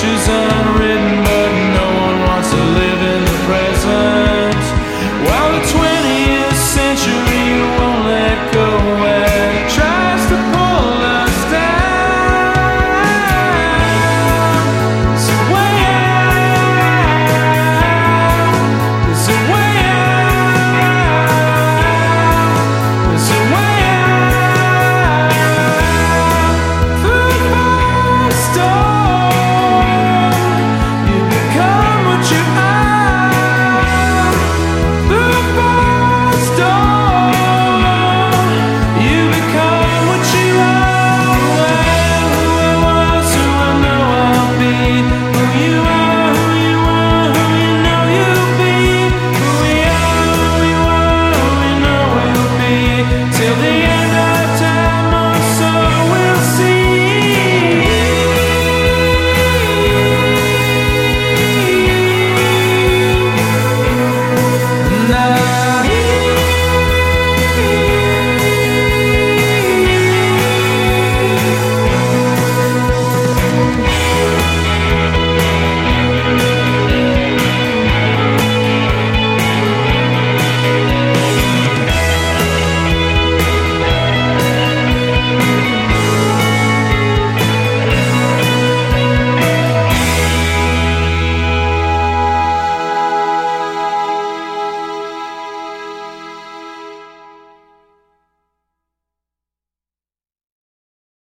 pictures